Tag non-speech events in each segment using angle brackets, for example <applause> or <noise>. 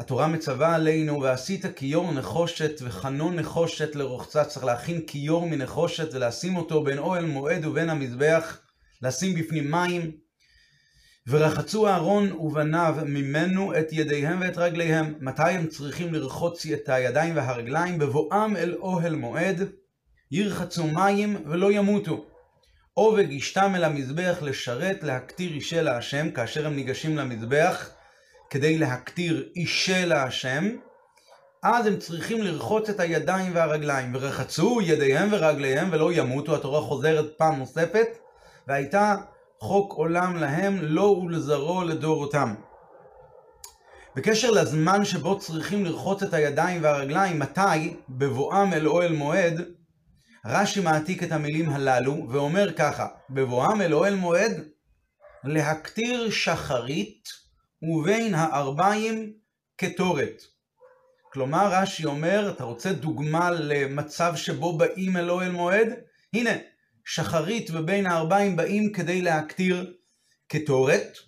התורה מצווה עלינו, ועשית כיור נחושת וחנון נחושת לרוחצה, צריך להכין כיור מנחושת ולשים אותו בין אוהל מועד ובין המזבח, לשים בפנים מים. ורחצו אהרון ובניו ממנו את ידיהם ואת רגליהם. מתי הם צריכים לרחוץ את הידיים והרגליים? בבואם אל אוהל מועד, ירחצו מים ולא ימותו. או וגישתם אל המזבח לשרת, להקטיר אישה להשם, כאשר הם ניגשים למזבח כדי להקטיר אישה להשם, אז הם צריכים לרחוץ את הידיים והרגליים. ורחצו ידיהם ורגליהם ולא ימותו, התורה חוזרת פעם נוספת, והייתה חוק עולם להם, לו ולזרעו לדורותם. בקשר לזמן שבו צריכים לרחוץ את הידיים והרגליים, מתי? בבואם אל אוהל מועד, רש"י מעתיק את המילים הללו, ואומר ככה, בבואם אל אוהל מועד, להקטיר שחרית ובין הארבעים קטורת. כלומר, רש"י אומר, אתה רוצה דוגמה למצב שבו באים אל אוהל מועד? הנה, שחרית ובין הארבעים באים כדי להקטיר קטורת,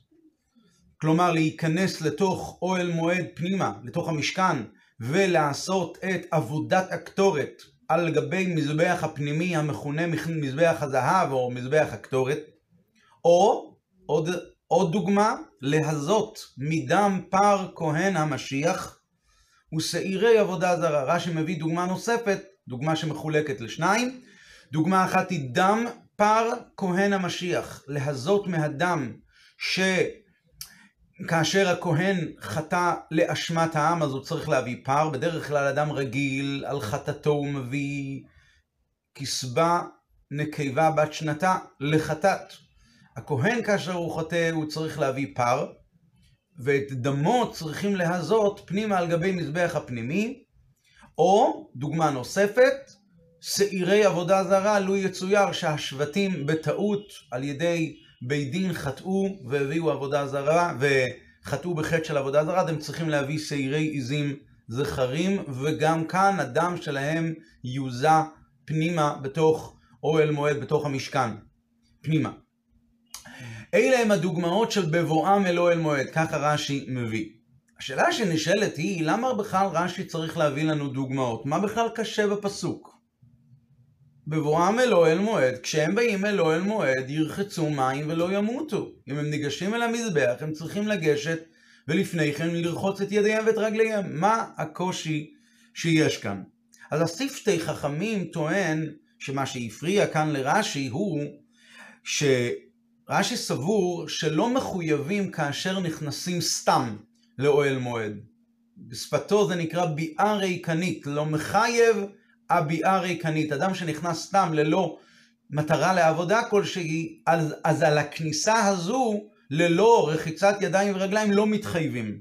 כלומר להיכנס לתוך אוהל מועד פנימה, לתוך המשכן, ולעשות את עבודת הקטורת על גבי מזבח הפנימי המכונה מזבח הזהב או מזבח הקטורת, או עוד, עוד דוגמה, להזות מדם פר כהן המשיח ושעירי עבודה זרה. רש"י מביא דוגמה נוספת, דוגמה שמחולקת לשניים. דוגמה אחת היא דם פר כהן המשיח, להזות מהדם שכאשר הכהן חטא לאשמת העם אז הוא צריך להביא פר, בדרך כלל אדם רגיל על חטאתו הוא מביא כסבה נקבה בת שנתה לחטאת. הכהן כאשר הוא חוטא הוא צריך להביא פר, ואת דמו צריכים להזות פנימה על גבי מזבח הפנימי, או דוגמה נוספת, שעירי עבודה זרה, לו יצויר שהשבטים בטעות על ידי בית דין חטאו והביאו עבודה זרה, וחטאו בחטא של עבודה זרה, הם צריכים להביא שעירי עיזים זכרים, וגם כאן הדם שלהם יוזע פנימה בתוך אוהל מועד, בתוך המשכן. פנימה. אלה הם הדוגמאות של בבואם אל אוהל מועד, ככה רש"י מביא. השאלה שנשאלת היא, למה בכלל רש"י צריך להביא לנו דוגמאות? מה בכלל קשה בפסוק? בבואם אל אוהל מועד, כשהם באים אל אוהל מועד, ירחצו מים ולא ימותו. אם הם ניגשים אל המזבח, הם צריכים לגשת ולפני כן לרחוץ את ידיהם ואת רגליהם. מה הקושי שיש כאן? אז השפתי חכמים טוען שמה שהפריע כאן לרש"י הוא שרש"י סבור שלא מחויבים כאשר נכנסים סתם לאוהל מועד. בשפתו זה נקרא ביאה ריקנית, לא מחייב הביאה ריקנית, אדם שנכנס סתם ללא מטרה לעבודה כלשהי, אז, אז על הכניסה הזו, ללא רחיצת ידיים ורגליים, לא מתחייבים.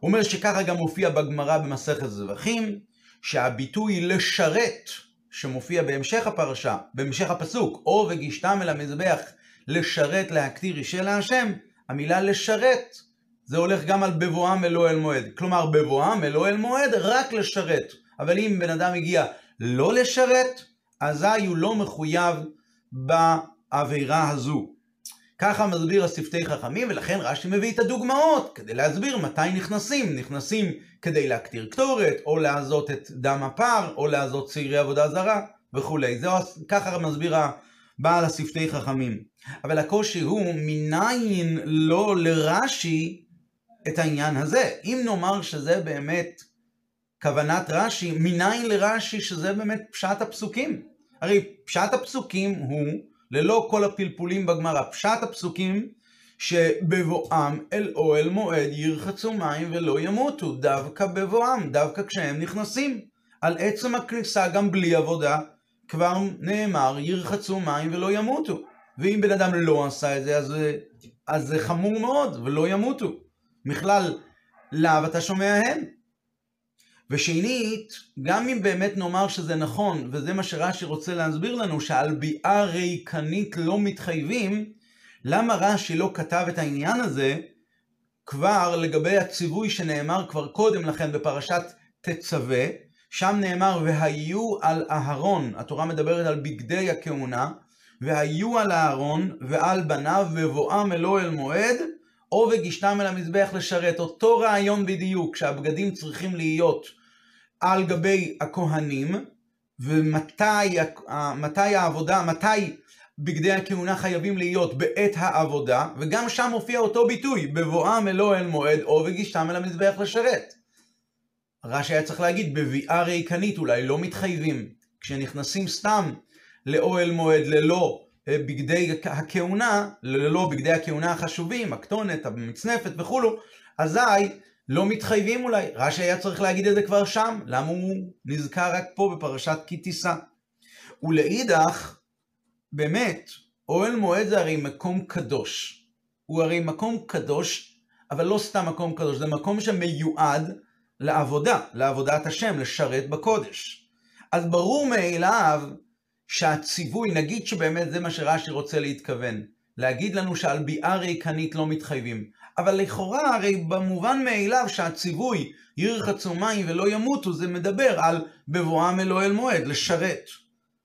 הוא אומר שככה גם מופיע בגמרא במסכת זבחים, שהביטוי לשרת, שמופיע בהמשך הפרשה, בהמשך הפסוק, או וגישתם אל המזבח לשרת להקטיר אישה להשם, המילה לשרת, זה הולך גם על בבואם אל אוהל מועד. כלומר, בבואם אל אוהל מועד רק לשרת. אבל אם בן אדם הגיע לא לשרת, אזי הוא לא מחויב בעבירה הזו. ככה מסביר השפתי חכמים, ולכן רש"י מביא את הדוגמאות כדי להסביר מתי נכנסים. נכנסים כדי להקטיר קטורת, או לעזות את דם הפר, או לעזות צעירי עבודה זרה, וכולי. זה ככה מסביר בעל השפתי חכמים. אבל הקושי הוא, מניין לא לרש"י את העניין הזה? אם נאמר שזה באמת כוונת רש"י, מניין לרש"י שזה באמת פשט הפסוקים? הרי פשט הפסוקים הוא, ללא כל הפלפולים בגמרא, פשט הפסוקים שבבואם אל אוהל מועד ירחצו מים ולא ימותו, דווקא בבואם, דווקא כשהם נכנסים. על עצם הכניסה גם בלי עבודה, כבר נאמר ירחצו מים ולא ימותו. ואם בן אדם לא עשה את זה, אז, אז זה חמור מאוד, ולא ימותו. בכלל, לאו אתה שומע הם. ושנית, גם אם באמת נאמר שזה נכון, וזה מה שרש"י רוצה להסביר לנו, שעל ביאה ריקנית לא מתחייבים, למה רש"י לא כתב את העניין הזה כבר לגבי הציווי שנאמר כבר קודם לכן בפרשת תצווה, שם נאמר והיו על אהרון, התורה מדברת על בגדי הכהונה, והיו על אהרון ועל בניו בבואם אל אוהל מועד, או וגישתם אל המזבח לשרת, אותו רעיון בדיוק, שהבגדים צריכים להיות על גבי הכהנים, ומתי מתי העבודה, מתי בגדי הכהונה חייבים להיות בעת העבודה, וגם שם מופיע אותו ביטוי, בבואם אל אוהל מועד, או וגישתם אל המזבח לשרת. רש"י היה צריך להגיד, בביאה ריקנית אולי לא מתחייבים. כשנכנסים סתם לאוהל מועד ללא אה, בגדי הכהונה, ללא בגדי הכהונה החשובים, הכתונת, המצנפת וכולו, אזי לא מתחייבים אולי. רש"י היה צריך להגיד את זה כבר שם, למה הוא נזכר רק פה בפרשת כי תישא? ולאידך, באמת, אוהל מועד זה הרי מקום קדוש. הוא הרי מקום קדוש, אבל לא סתם מקום קדוש, זה מקום שמיועד לעבודה, לעבודת השם, לשרת בקודש. אז ברור מאליו שהציווי, נגיד שבאמת זה מה שרש"י רוצה להתכוון, להגיד לנו שעל ביאה ריקנית לא מתחייבים. אבל לכאורה, הרי במובן מאליו שהציווי ירחצו מים ולא ימותו, זה מדבר על בבואם אל אוהל מועד, לשרת.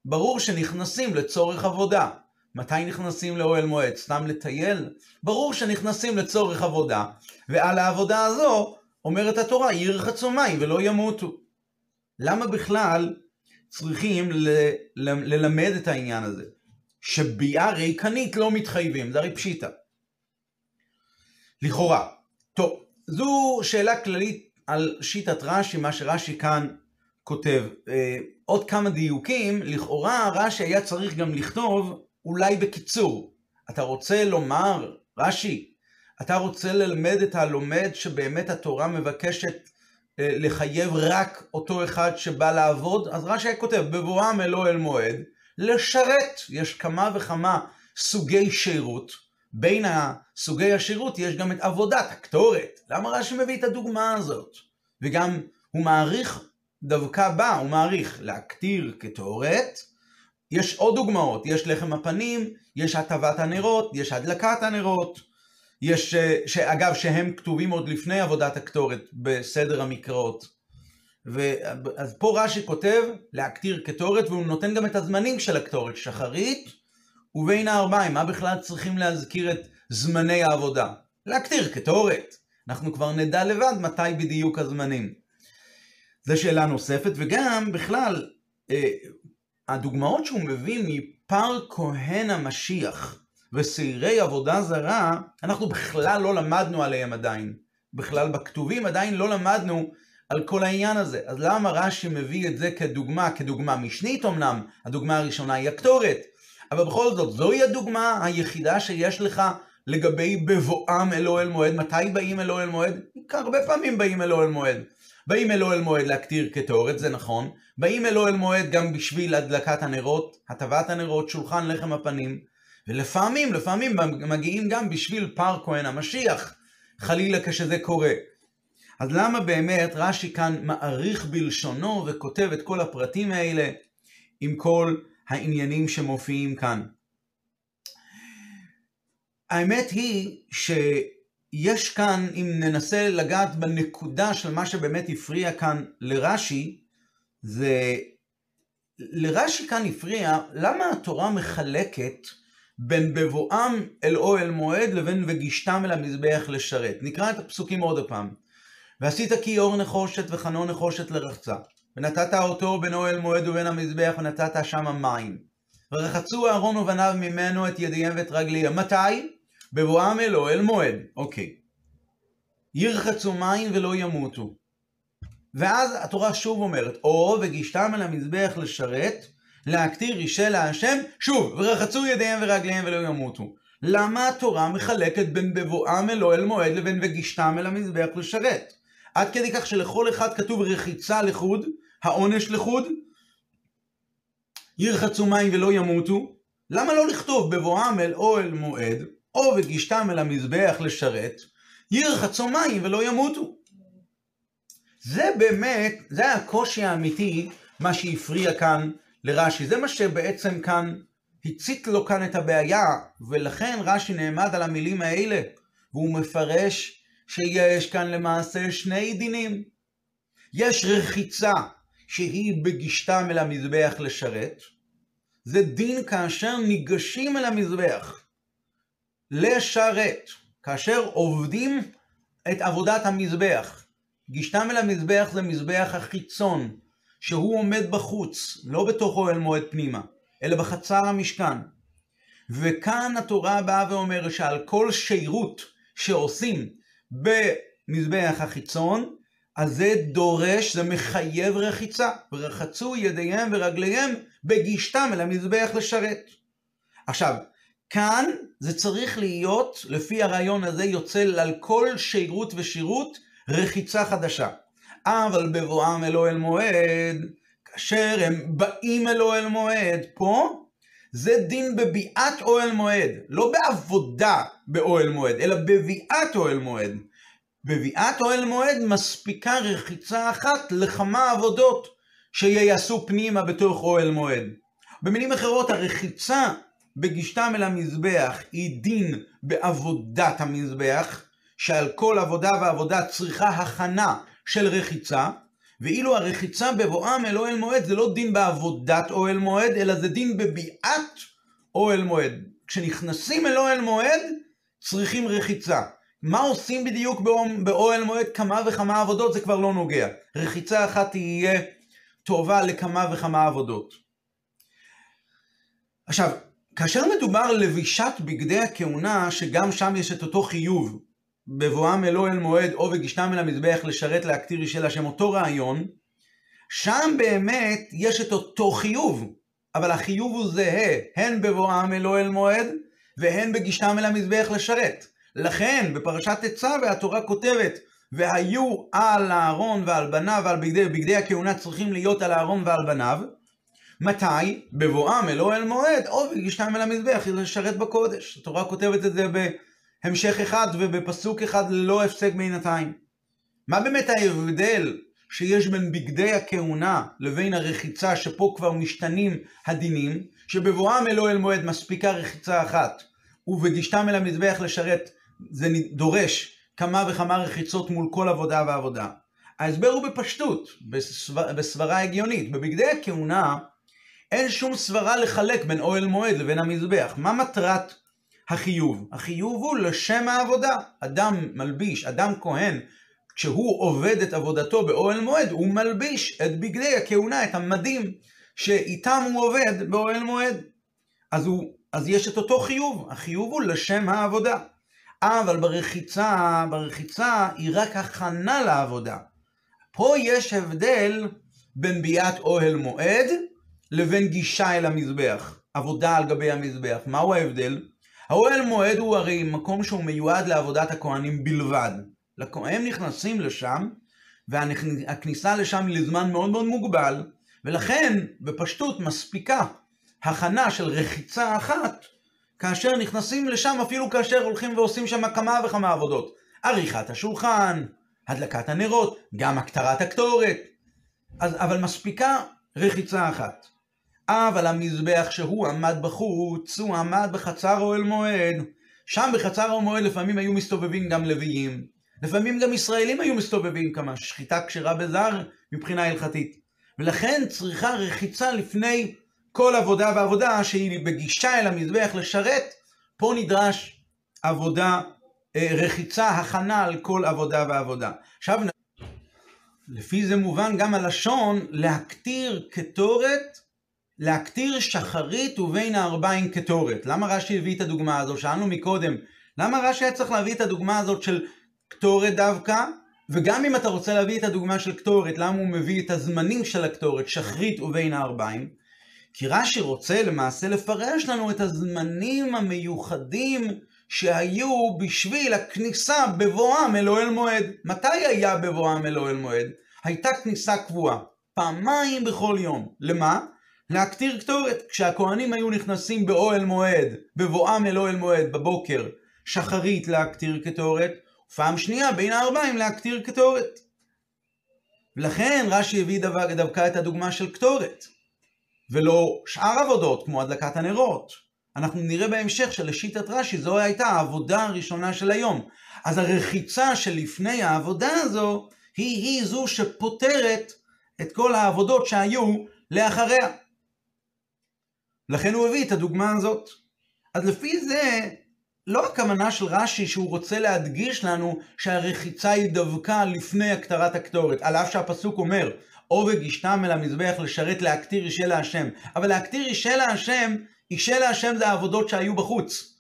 ברור שנכנסים לצורך עבודה. מתי נכנסים לאוהל מועד? סתם לטייל? ברור שנכנסים לצורך עבודה, ועל העבודה הזו אומרת התורה, ירחצו מים ולא ימותו. למה בכלל צריכים ל- ל- ללמד את העניין הזה? שביאה ריקנית לא מתחייבים, זה הרי פשיטה. לכאורה. טוב, זו שאלה כללית על שיטת רש"י, מה שרש"י כאן כותב. אה, עוד כמה דיוקים, לכאורה רש"י היה צריך גם לכתוב אולי בקיצור. אתה רוצה לומר, רש"י, אתה רוצה ללמד את הלומד שבאמת התורה מבקשת אה, לחייב רק אותו אחד שבא לעבוד? אז רש"י כותב, בבואם אל אוהל מועד, לשרת. יש כמה וכמה סוגי שירות. בין סוגי השירות יש גם את עבודת הקטורת. למה רש"י מביא את הדוגמה הזאת? וגם הוא מעריך דווקא בה, הוא מעריך להקטיר קטורת. יש עוד דוגמאות, יש לחם הפנים, יש הטבת הנרות, יש הדלקת הנרות. יש, אה, שאגב, שהם כתובים עוד לפני עבודת הקטורת בסדר המקראות. אז פה רש"י כותב להקטיר קטורת, והוא נותן גם את הזמנים של הקטורת, שחרית ובין הארבעים. מה בכלל צריכים להזכיר את זמני העבודה? להקטיר קטורת. אנחנו כבר נדע לבד מתי בדיוק הזמנים. זו שאלה נוספת, וגם בכלל, אה, הדוגמאות שהוא מביא מפר כהן המשיח, ושעירי עבודה זרה, אנחנו בכלל לא למדנו עליהם עדיין. בכלל בכתובים עדיין לא למדנו על כל העניין הזה. אז למה רש"י מביא את זה כדוגמה, כדוגמה משנית אמנם, הדוגמה הראשונה היא הקטורת, אבל בכל זאת, זוהי הדוגמה היחידה שיש לך לגבי בבואם אל אוהל מועד. מתי באים אל אוהל מועד? הרבה פעמים באים אל אוהל מועד. באים אל אוהל מועד להקטיר קטורת, זה נכון. באים אל אוהל מועד גם בשביל הדלקת הנרות, הטבת הנרות, שולחן לחם הפנים. ולפעמים, לפעמים מגיעים גם בשביל פר כהן המשיח, חלילה כשזה קורה. אז למה באמת רש"י כאן מעריך בלשונו וכותב את כל הפרטים האלה עם כל העניינים שמופיעים כאן? האמת היא שיש כאן, אם ננסה לגעת בנקודה של מה שבאמת הפריע כאן לרש"י, זה לרש"י כאן הפריע למה התורה מחלקת בין בבואם אל אוהל מועד לבין וגישתם אל המזבח לשרת. נקרא את הפסוקים עוד הפעם. ועשית כי אור נחושת וחנון נחושת לרחצה, ונתת אותו בין אוהל מועד ובין המזבח ונתת שם מים. ורחצו אהרון ובניו ממנו את ידיהם ואת רגליהם. מתי? בבואם אל אוהל מועד. אוקיי. ירחצו מים ולא ימותו. ואז התורה שוב אומרת, או וגישתם אל המזבח לשרת, להקטיר אישה להשם, שוב, ורחצו ידיהם ורגליהם ולא ימותו. למה התורה מחלקת בין בבואם אל אוהל מועד לבין וגישתם אל המזבח לשרת? עד כדי כך שלכל אחד כתוב רחיצה לחוד, העונש לחוד, ירחצו מים ולא ימותו. למה לא לכתוב בבואם אל אוהל מועד, או וגישתם אל המזבח לשרת, ירחצו מים ולא ימותו? זה באמת, זה הקושי האמיתי, מה שהפריע כאן לרש"י. זה מה שבעצם כאן הצית לו כאן את הבעיה, ולכן רש"י נעמד על המילים האלה, והוא מפרש שיש כאן למעשה שני דינים. יש רחיצה שהיא בגישתם אל המזבח לשרת, זה דין כאשר ניגשים אל המזבח לשרת. כאשר עובדים את עבודת המזבח. גישתם אל המזבח זה מזבח החיצון, שהוא עומד בחוץ, לא בתוך אוהל מועד פנימה, אלא בחצר המשכן. וכאן התורה באה ואומרת שעל כל שירות שעושים במזבח החיצון, אז זה דורש, זה מחייב רחיצה. ורחצו ידיהם ורגליהם בגישתם אל המזבח לשרת. עכשיו, כאן זה צריך להיות, לפי הרעיון הזה, יוצא על כל שירות ושירות רחיצה חדשה. אבל בבואם אל אוהל מועד, כאשר הם באים אל אוהל מועד, פה זה דין בביאת אוהל מועד, לא בעבודה באוהל מועד, אלא בביאת אוהל מועד. בביאת אוהל מועד מספיקה רחיצה אחת לכמה עבודות שייעשו פנימה בתוך אוהל מועד. במילים אחרות, הרחיצה בגישתם אל המזבח היא דין בעבודת המזבח, שעל כל עבודה ועבודה צריכה הכנה של רחיצה, ואילו הרחיצה בבואם אל אוהל מועד זה לא דין בעבודת אוהל מועד, אלא זה דין בביאת אוהל מועד. כשנכנסים אל אוהל מועד, צריכים רחיצה. מה עושים בדיוק באוהל מועד? כמה וכמה עבודות זה כבר לא נוגע. רחיצה אחת תהיה טובה לכמה וכמה עבודות. עכשיו, כאשר מדובר לבישת בגדי הכהונה, שגם שם יש את אותו חיוב, בבואם אל אוהל מועד או בגישתם אל המזבח לשרת להקטיר איש אל השם, אותו רעיון, שם באמת יש את אותו חיוב, אבל החיוב הוא זהה, הן בבואם אל אוהל מועד והן בגישתם אל המזבח לשרת. לכן בפרשת תצווה והתורה כותבת והיו על אהרון ועל בניו ועל בגדי, בגדי הכהונה צריכים להיות על אהרון ועל בניו. מתי? בבואם אל אוהל מועד או בגישתם אל המזבח לשרת בקודש. התורה כותבת את זה בהמשך אחד ובפסוק אחד ללא הפסק בינתיים. מה באמת ההבדל שיש בין בגדי הכהונה לבין הרחיצה שפה כבר משתנים הדינים שבבואם אל אוהל מועד מספיקה רחיצה אחת ובגישתם אל המזבח לשרת זה דורש כמה וכמה רחיצות מול כל עבודה ועבודה. ההסבר הוא בפשטות, בסבר, בסברה הגיונית. בבגדי הכהונה אין שום סברה לחלק בין אוהל מועד לבין המזבח. מה מטרת החיוב? החיוב הוא לשם העבודה. אדם מלביש, אדם כהן, כשהוא עובד את עבודתו באוהל מועד, הוא מלביש את בגדי הכהונה, את המדים, שאיתם הוא עובד באוהל מועד. אז, הוא, אז יש את אותו חיוב, החיוב הוא לשם העבודה. אבל ברחיצה, ברחיצה היא רק הכנה לעבודה. פה יש הבדל בין ביאת אוהל מועד לבין גישה אל המזבח, עבודה על גבי המזבח. מהו ההבדל? האוהל מועד הוא הרי מקום שהוא מיועד לעבודת הכהנים בלבד. הם נכנסים לשם, והכניסה לשם היא לזמן מאוד מאוד מוגבל, ולכן בפשטות מספיקה הכנה של רחיצה אחת כאשר נכנסים לשם, אפילו כאשר הולכים ועושים שם כמה וכמה עבודות. עריכת השולחן, הדלקת הנרות, גם הקטרת הקטורת. אז, אבל מספיקה רחיצה אחת. אבל המזבח שהוא עמד בחוץ, הוא עמד בחצר אוהל מועד. שם בחצר אוהל מועד לפעמים היו מסתובבים גם לוויים. לפעמים גם ישראלים היו מסתובבים כמה, שחיטה כשרה בזר מבחינה הלכתית. ולכן צריכה רחיצה לפני כל עבודה ועבודה שהיא בגישה אל המזבח לשרת, פה נדרש עבודה, אה, רחיצה, הכנה על כל עבודה ועבודה. עכשיו, לפי זה מובן גם הלשון להקטיר קטורת, להקטיר שחרית ובין הארבעים קטורת. למה רש"י הביא את הדוגמה הזו? שאלנו מקודם, למה רש"י היה צריך להביא את הדוגמה הזאת של קטורת דווקא? וגם אם אתה רוצה להביא את הדוגמה של קטורת, למה הוא מביא את הזמנים של הקטורת, שחרית ובין הארבעים? כי רש"י רוצה למעשה לפרש לנו את הזמנים המיוחדים שהיו בשביל הכניסה בבואם אל אוהל מועד. מתי היה בבואם אל אוהל מועד? הייתה כניסה קבועה, פעמיים בכל יום. למה? להקטיר קטורת. כשהכוהנים היו נכנסים באוהל מועד, בבואם אל אוהל מועד בבוקר, שחרית להקטיר קטורת, ופעם שנייה בין הארבעים להקטיר קטורת. ולכן רש"י הביא דווקא את הדוגמה של קטורת. ולא שאר עבודות כמו הדלקת הנרות. אנחנו נראה בהמשך שלשיטת רש"י זו הייתה העבודה הראשונה של היום. אז הרחיצה שלפני העבודה הזו היא היא זו שפותרת את כל העבודות שהיו לאחריה. לכן הוא הביא את הדוגמה הזאת. אז לפי זה לא הכוונה של רש"י שהוא רוצה להדגיש לנו שהרחיצה היא דווקא לפני הקטרת הקטורת, על אף שהפסוק אומר, עובד ישתם אל המזבח לשרת להקטיר אישה להשם. אבל להקטיר אישה להשם, אישה להשם זה העבודות שהיו בחוץ.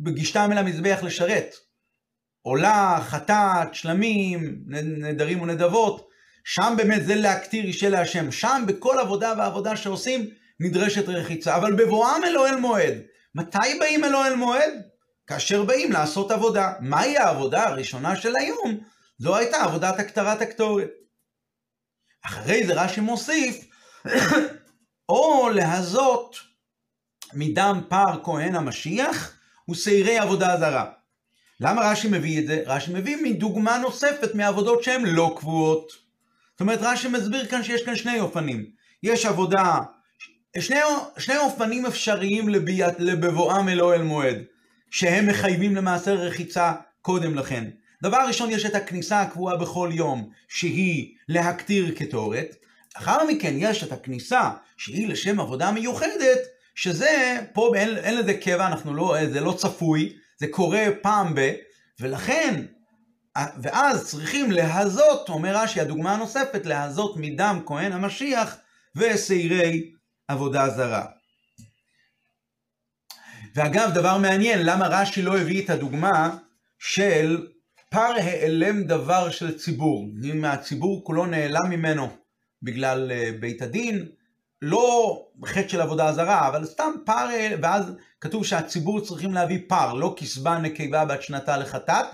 בגישתם אל המזבח לשרת. עולה, חטאת, שלמים, נדרים ונדבות, שם באמת זה להקטיר אישה להשם. שם בכל עבודה ועבודה שעושים נדרשת רחיצה. אבל בבואם אל אוהל מועד. מתי באים אל אוהל מועד? כאשר באים לעשות עבודה. מהי העבודה הראשונה של היום? זו הייתה עבודת הקטרת הקטורת. אחרי זה רש"י מוסיף, <coughs> או להזות מדם פר כהן המשיח ושעירי עבודה זרה. למה רש"י מביא את זה? רש"י מביא מדוגמה נוספת מעבודות שהן לא קבועות. זאת אומרת, רש"י מסביר כאן שיש כאן שני אופנים. יש עבודה, שני, שני אופנים אפשריים לביאת, לבבואם אל אוהל מועד, שהם מחייבים למעשה רחיצה קודם לכן. דבר ראשון, יש את הכניסה הקבועה בכל יום, שהיא להקטיר קטורת. לאחר מכן יש את הכניסה, שהיא לשם עבודה מיוחדת, שזה, פה אין, אין לזה קבע, אנחנו לא, זה לא צפוי, זה קורה פעם ב... ולכן, ואז צריכים להזות, אומר רש"י, הדוגמה הנוספת, להזות מדם כהן המשיח ושעירי עבודה זרה. ואגב, דבר מעניין, למה רש"י לא הביא את הדוגמה של פר העלם דבר של ציבור, אם הציבור כולו נעלם ממנו בגלל אה, בית הדין, לא חטא של עבודה זרה, אבל סתם פר, ואז כתוב שהציבור צריכים להביא פר, לא כסבה נקבה בת שנתה לחטאת,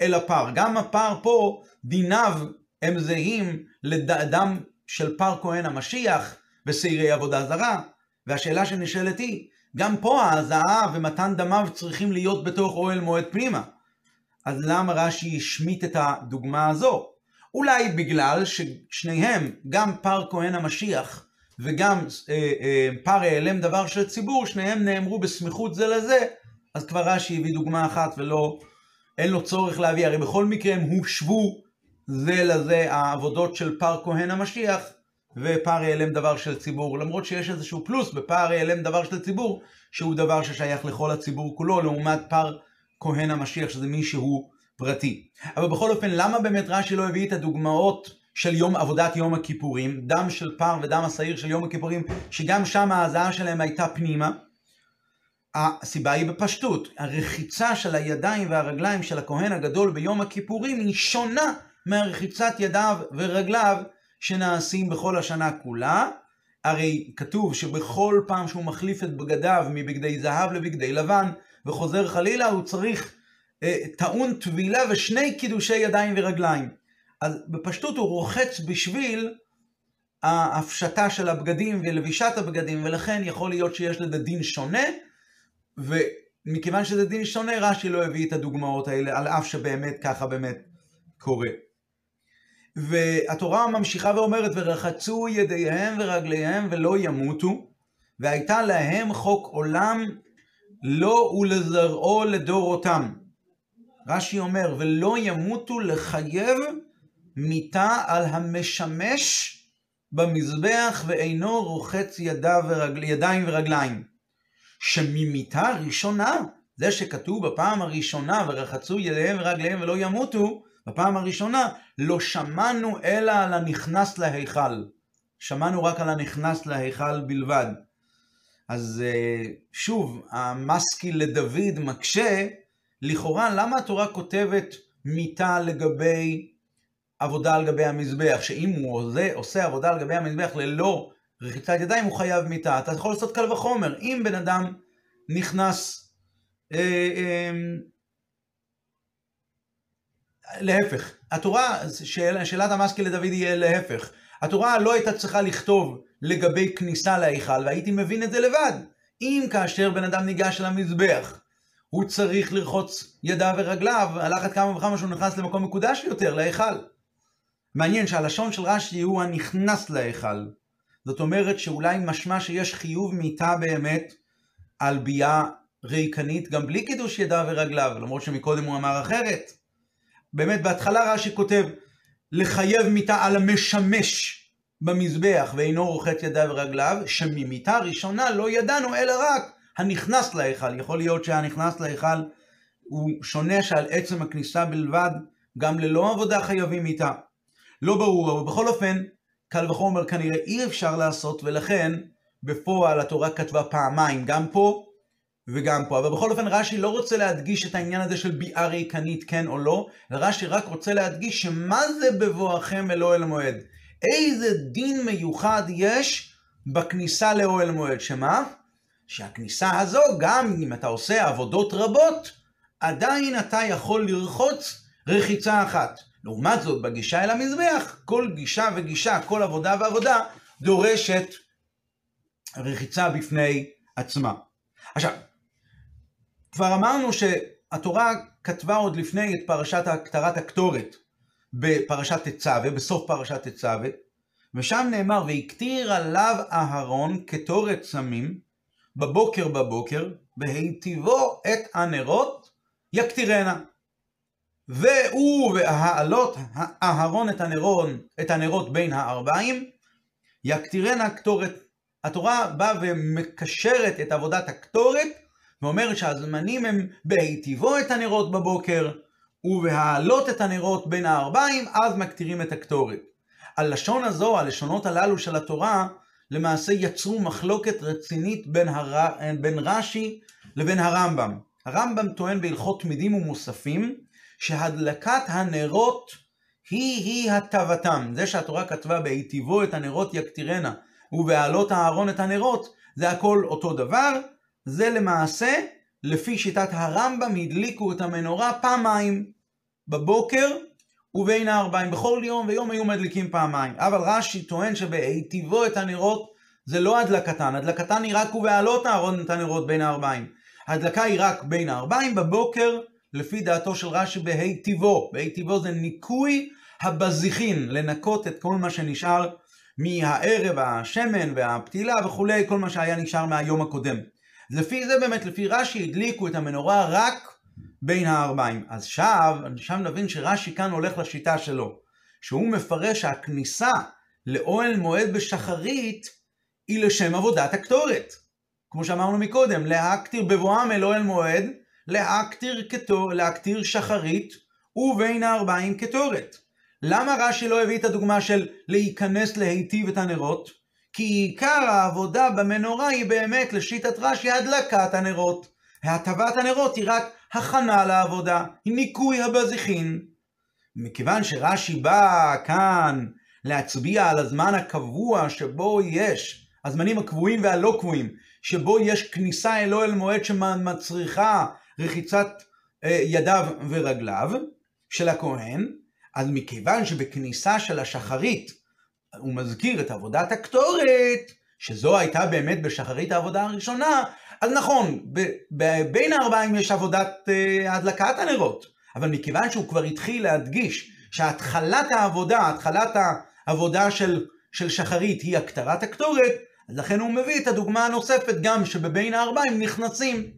אלא פר. גם הפר פה, דיניו הם זהים לדם של פר כהן המשיח ושעירי עבודה זרה. והשאלה שנשאלת היא, גם פה ההזעה ומתן דמיו צריכים להיות בתוך אוהל מועד פנימה. אז למה רש"י השמיט את הדוגמה הזו? אולי בגלל ששניהם, גם פר כהן המשיח וגם אה, אה, פר העלם דבר של ציבור, שניהם נאמרו בסמיכות זה לזה, אז כבר רש"י הביא דוגמה אחת ולא, אין לו צורך להביא, הרי בכל מקרה הם הושבו זה לזה העבודות של פר כהן המשיח ופר העלם דבר של ציבור, למרות שיש איזשהו פלוס בפר העלם דבר של ציבור, שהוא דבר ששייך לכל הציבור כולו, לעומת פר כהן המשיח, שזה מישהו פרטי. אבל בכל אופן, למה באמת רש"י לא הביא את הדוגמאות של יום עבודת יום הכיפורים, דם של פר ודם השעיר של יום הכיפורים, שגם שם ההזעה שלהם הייתה פנימה? הסיבה היא בפשטות, הרחיצה של הידיים והרגליים של הכהן הגדול ביום הכיפורים היא שונה מהרחיצת ידיו ורגליו שנעשים בכל השנה כולה. הרי כתוב שבכל פעם שהוא מחליף את בגדיו מבגדי זהב לבגדי לבן, וחוזר חלילה, הוא צריך אה, טעון טבילה ושני קידושי ידיים ורגליים. אז בפשטות הוא רוחץ בשביל ההפשטה של הבגדים ולבישת הבגדים, ולכן יכול להיות שיש לזה דין שונה, ומכיוון שזה דין שונה, רש"י לא הביא את הדוגמאות האלה, על אף שבאמת ככה באמת קורה. והתורה ממשיכה ואומרת, ורחצו ידיהם ורגליהם ולא ימותו, והייתה להם חוק עולם לא ולזרעו לדורותם. רש"י אומר, ולא ימותו לחייב מיתה על המשמש במזבח ואינו רוחץ ורגל, ידיים ורגליים. שממיתה ראשונה, זה שכתוב בפעם הראשונה ורחצו ידיהם ורגליהם ולא ימותו, בפעם הראשונה לא שמענו אלא על הנכנס להיכל. שמענו רק על הנכנס להיכל בלבד. אז אה, שוב, המשכיל לדוד מקשה, לכאורה, למה התורה כותבת מיתה לגבי עבודה על גבי המזבח? שאם הוא עושה, עושה עבודה על גבי המזבח ללא רחיצת ידיים, הוא חייב מיתה. אתה יכול לעשות קל וחומר. אם בן אדם נכנס... אה, אה, להפך, התורה, שאל, שאלת המשכיל לדוד יהיה להפך. התורה לא הייתה צריכה לכתוב לגבי כניסה להיכל, והייתי מבין את זה לבד. אם כאשר בן אדם ניגש למזבח, הוא צריך לרחוץ ידיו ורגליו, על אחת כמה וכמה שהוא נכנס למקום מקודש יותר, להיכל. מעניין שהלשון של רש"י הוא הנכנס להיכל. זאת אומרת שאולי משמע שיש חיוב מיתה באמת על ביאה ריקנית גם בלי קידוש ידיו ורגליו, למרות שמקודם הוא אמר אחרת. באמת בהתחלה רש"י כותב לחייב מיתה על המשמש במזבח ואינו רוחץ ידיו ורגליו, שממיתה ראשונה לא ידענו אלא רק הנכנס להיכל. יכול להיות שהנכנס להיכל הוא שונה שעל עצם הכניסה בלבד, גם ללא עבודה חייבים איתה. לא ברור, אבל בכל אופן, קל וחומר כנראה אי אפשר לעשות, ולכן בפועל התורה כתבה פעמיים, גם פה וגם פה. אבל בכל אופן רש"י לא רוצה להדגיש את העניין הזה של ביאה ריקנית כן או לא, רש"י רק רוצה להדגיש שמה זה בבואכם אל אוהל מועד. איזה דין מיוחד יש בכניסה לאוהל מועד, שמה? שהכניסה הזו, גם אם אתה עושה עבודות רבות, עדיין אתה יכול לרחוץ רחיצה אחת. לעומת זאת, בגישה אל המזבח, כל גישה וגישה, כל עבודה ועבודה, דורשת רחיצה בפני עצמה. עכשיו, כבר אמרנו שהתורה כתבה עוד לפני את פרשת הכתרת הקטורת בפרשת תצווה, בסוף פרשת תצווה, ושם נאמר, והקטיר עליו אהרון קטורת סמים בבוקר בבוקר, והיטיבו את הנרות יקטירנה. והוא והעלות אהרון את הנרות, את הנרות בין הארבעים, יקטירנה קטורת. התורה באה ומקשרת את עבודת הקטורת, ואומרת שהזמנים הם בהיטיבו את הנרות בבוקר, ובהעלות את הנרות בין הארבעים, אז מקטירים את הקטורת. הלשון הזו, הלשונות הללו של התורה, למעשה יצרו מחלוקת רצינית בין, הר... בין רש"י לבין הרמב"ם. הרמב"ם טוען בהלכות תמידים ומוספים, שהדלקת הנרות היא-היא הטבתם. זה שהתורה כתבה בהיטיבו את הנרות יקטירנה ובהעלות אהרון את הנרות, זה הכל אותו דבר. זה למעשה, לפי שיטת הרמב"ם, הדליקו את המנורה פעמיים, בבוקר ובין הארבעים. בכל יום ויום היו מדליקים פעמיים. אבל רש"י טוען שבהיטיבו את הנרות זה לא הדלקתן, הדלקתן היא רק ובהעלות אהרון את הנרות בין הארבעים. ההדלקה היא רק בין הארבעים בבוקר לפי דעתו של רש"י בה' טיבו. בה' טיבו זה ניקוי הבזיחין, לנקות את כל מה שנשאר מהערב, השמן והפתילה וכולי, כל מה שהיה נשאר מהיום הקודם. לפי זה באמת, לפי רש"י, הדליקו את המנורה רק בין הארבעים. אז עכשיו, שם נבין שרש"י כאן הולך לשיטה שלו, שהוא מפרש שהכניסה לאוהל מועד בשחרית היא לשם עבודת הקטורת. כמו שאמרנו מקודם, להקטיר בבואם אל אוהל מועד, להקטיר, כתור, להקטיר שחרית ובין הארבעים קטורת. למה רש"י לא הביא את הדוגמה של להיכנס להיטיב את הנרות? כי עיקר העבודה במנורה היא באמת, לשיטת רש"י, הדלקת הנרות. הטבת הנרות היא רק הכנה לעבודה, היא ניקוי הבזיחין. מכיוון שרש"י בא כאן להצביע על הזמן הקבוע שבו יש, הזמנים הקבועים והלא קבועים, שבו יש כניסה אל אוהל מועד שמצריכה רחיצת אה, ידיו ורגליו של הכהן, אז מכיוון שבכניסה של השחרית הוא מזכיר את עבודת הקטורת, שזו הייתה באמת בשחרית העבודה הראשונה, אז נכון, בין הארבעים יש עבודת אה, הדלקת הנרות, אבל מכיוון שהוא כבר התחיל להדגיש שהתחלת העבודה, התחלת העבודה של, של שחרית היא הקטרת הקטורת, אז לכן הוא מביא את הדוגמה הנוספת גם שבבין הארבעים נכנסים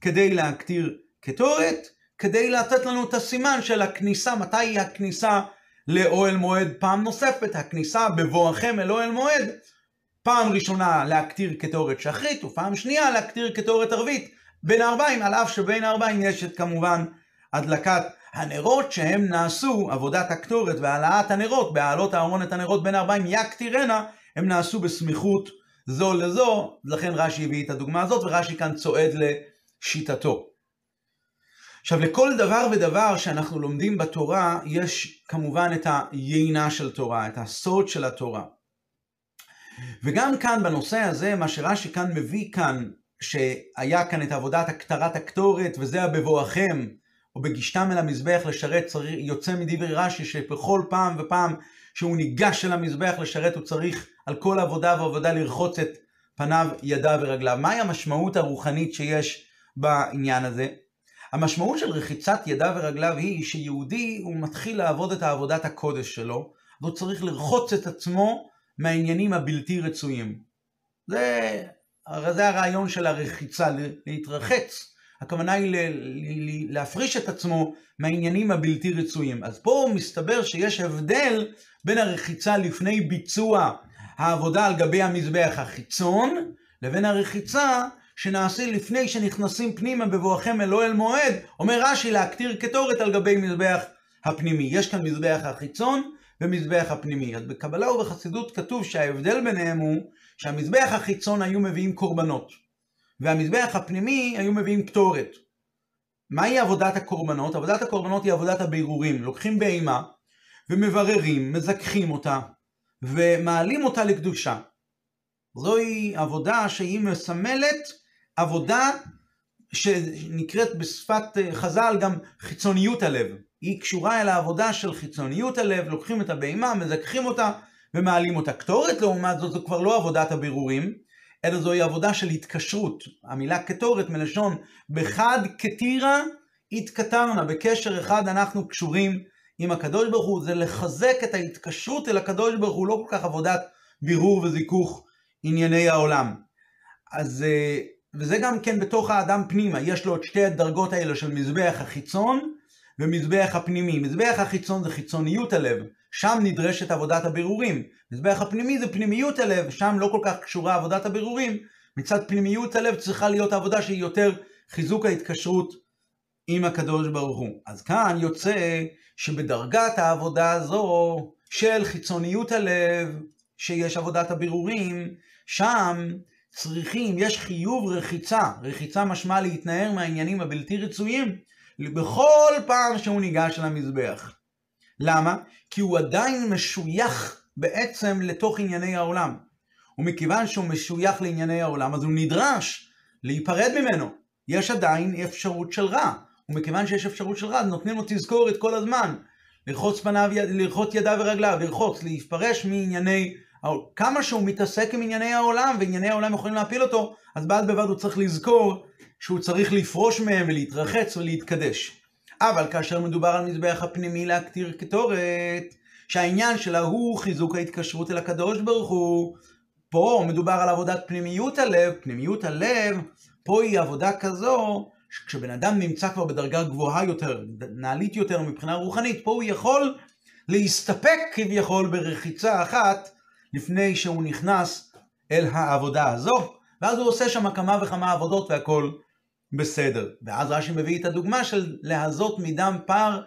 כדי להקטיר קטורת, כדי לתת לנו את הסימן של הכניסה, מתי היא הכניסה לאוהל מועד. פעם נוספת, הכניסה בבואכם אל אוהל מועד, פעם ראשונה להקטיר קטורת שחרית, ופעם שנייה להקטיר קטורת ערבית. בין הארבעים, על אף שבין הארבעים יש את כמובן הדלקת הנרות שהם נעשו, עבודת הקטורת והעלאת הנרות, בהעלות הארון את הנרות בין הארבעים יקטירנה, הם נעשו בסמיכות זו לזו, לכן רש"י הביא את הדוגמה הזאת, ורש"י כאן צועד לשיטתו. עכשיו, לכל דבר ודבר שאנחנו לומדים בתורה, יש כמובן את היינה של תורה, את הסוד של התורה. וגם כאן בנושא הזה, מה שרש"י כאן מביא כאן, שהיה כאן את עבודת הקטרת הקטורת, וזה הבבואכם, או בגישתם אל המזבח לשרת, יוצא מדברי רש"י שבכל פעם ופעם שהוא ניגש אל המזבח לשרת, הוא צריך על כל עבודה ועבודה לרחוץ את פניו, ידיו ורגליו. מהי המשמעות הרוחנית שיש בעניין הזה? המשמעות של רחיצת ידיו ורגליו היא שיהודי הוא מתחיל לעבוד את עבודת הקודש שלו, והוא צריך לרחוץ את עצמו מהעניינים הבלתי רצויים. זה, זה הרעיון של הרחיצה, להתרחץ. הכוונה היא להפריש את עצמו מהעניינים הבלתי רצויים. אז פה מסתבר שיש הבדל בין הרחיצה לפני ביצוע העבודה על גבי המזבח החיצון, לבין הרחיצה שנעשה לפני שנכנסים פנימה בבואכם אל אוהל מועד, אומר רש"י להקטיר קטורת על גבי מזבח הפנימי. יש כאן מזבח החיצון ומזבח הפנימי. אז בקבלה ובחסידות כתוב שההבדל ביניהם הוא שהמזבח החיצון היו מביאים קורבנות, והמזבח הפנימי היו מביאים קטורת. מהי עבודת הקורבנות? עבודת הקורבנות היא עבודת הבירורים. לוקחים בהמה ומבררים, מזכחים אותה, ומעלים אותה לקדושה. זוהי עבודה שהיא מסמלת עבודה שנקראת בשפת חז"ל גם חיצוניות הלב. היא קשורה אל העבודה של חיצוניות הלב, לוקחים את הבהמה, מזכחים אותה ומעלים אותה. קטורת לעומת זאת, זו כבר לא עבודת הבירורים, אלא זוהי עבודה של התקשרות. המילה קטורת מלשון בחד כתירה התקטרנה, בקשר אחד אנחנו קשורים עם הקדוש ברוך הוא, זה לחזק את ההתקשרות אל הקדוש ברוך הוא, לא כל כך עבודת בירור וזיכוך ענייני העולם. אז, אה, וזה גם כן בתוך האדם פנימה, יש לו את שתי הדרגות האלה של מזבח החיצון ומזבח הפנימי. מזבח החיצון זה חיצוניות הלב, שם נדרשת עבודת הבירורים. מזבח הפנימי זה פנימיות הלב, שם לא כל כך קשורה עבודת הבירורים. מצד פנימיות הלב צריכה להיות עבודה שהיא יותר חיזוק ההתקשרות עם הקדוש ברוך הוא. אז כאן יוצא שבדרגת העבודה הזו של חיצוניות הלב, שיש עבודת הבירורים, שם צריכים, יש חיוב רחיצה, רחיצה משמע להתנער מהעניינים הבלתי רצויים, בכל פעם שהוא ניגש למזבח. למה? כי הוא עדיין משוייך בעצם לתוך ענייני העולם. ומכיוון שהוא משוייך לענייני העולם, אז הוא נדרש להיפרד ממנו. יש עדיין אפשרות של רע. ומכיוון שיש אפשרות של רע, נותנים לו תזכורת כל הזמן. לרחוץ פניו, לרחוץ ידיו ורגליו, לרחוץ, להפרש מענייני, כמה שהוא מתעסק עם ענייני העולם, וענייני העולם יכולים להפיל אותו, אז בד בבד הוא צריך לזכור שהוא צריך לפרוש מהם ולהתרחץ ולהתקדש. אבל כאשר מדובר על מזבח הפנימי להקטיר קטורת, שהעניין שלה הוא חיזוק ההתקשרות אל הקדוש ברוך הוא, פה מדובר על עבודת פנימיות הלב, פנימיות הלב, פה היא עבודה כזו כשבן אדם נמצא כבר בדרגה גבוהה יותר, נעלית יותר מבחינה רוחנית, פה הוא יכול להסתפק כביכול ברחיצה אחת לפני שהוא נכנס אל העבודה הזו, ואז הוא עושה שם כמה וכמה עבודות והכל בסדר. ואז רש"י מביא את הדוגמה של להזות מדם פר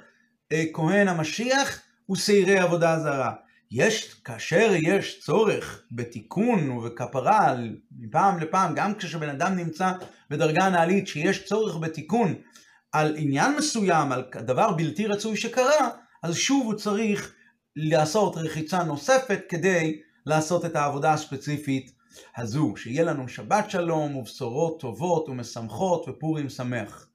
אה, כהן המשיח ושעירי עבודה זרה. יש, כאשר יש צורך בתיקון ובכפרה מפעם לפעם, גם כשבן אדם נמצא בדרגה נעלית, שיש צורך בתיקון על עניין מסוים, על דבר בלתי רצוי שקרה, אז שוב הוא צריך לעשות רחיצה נוספת כדי לעשות את העבודה הספציפית הזו. שיהיה לנו שבת שלום ובשורות טובות ומשמחות ופורים שמח.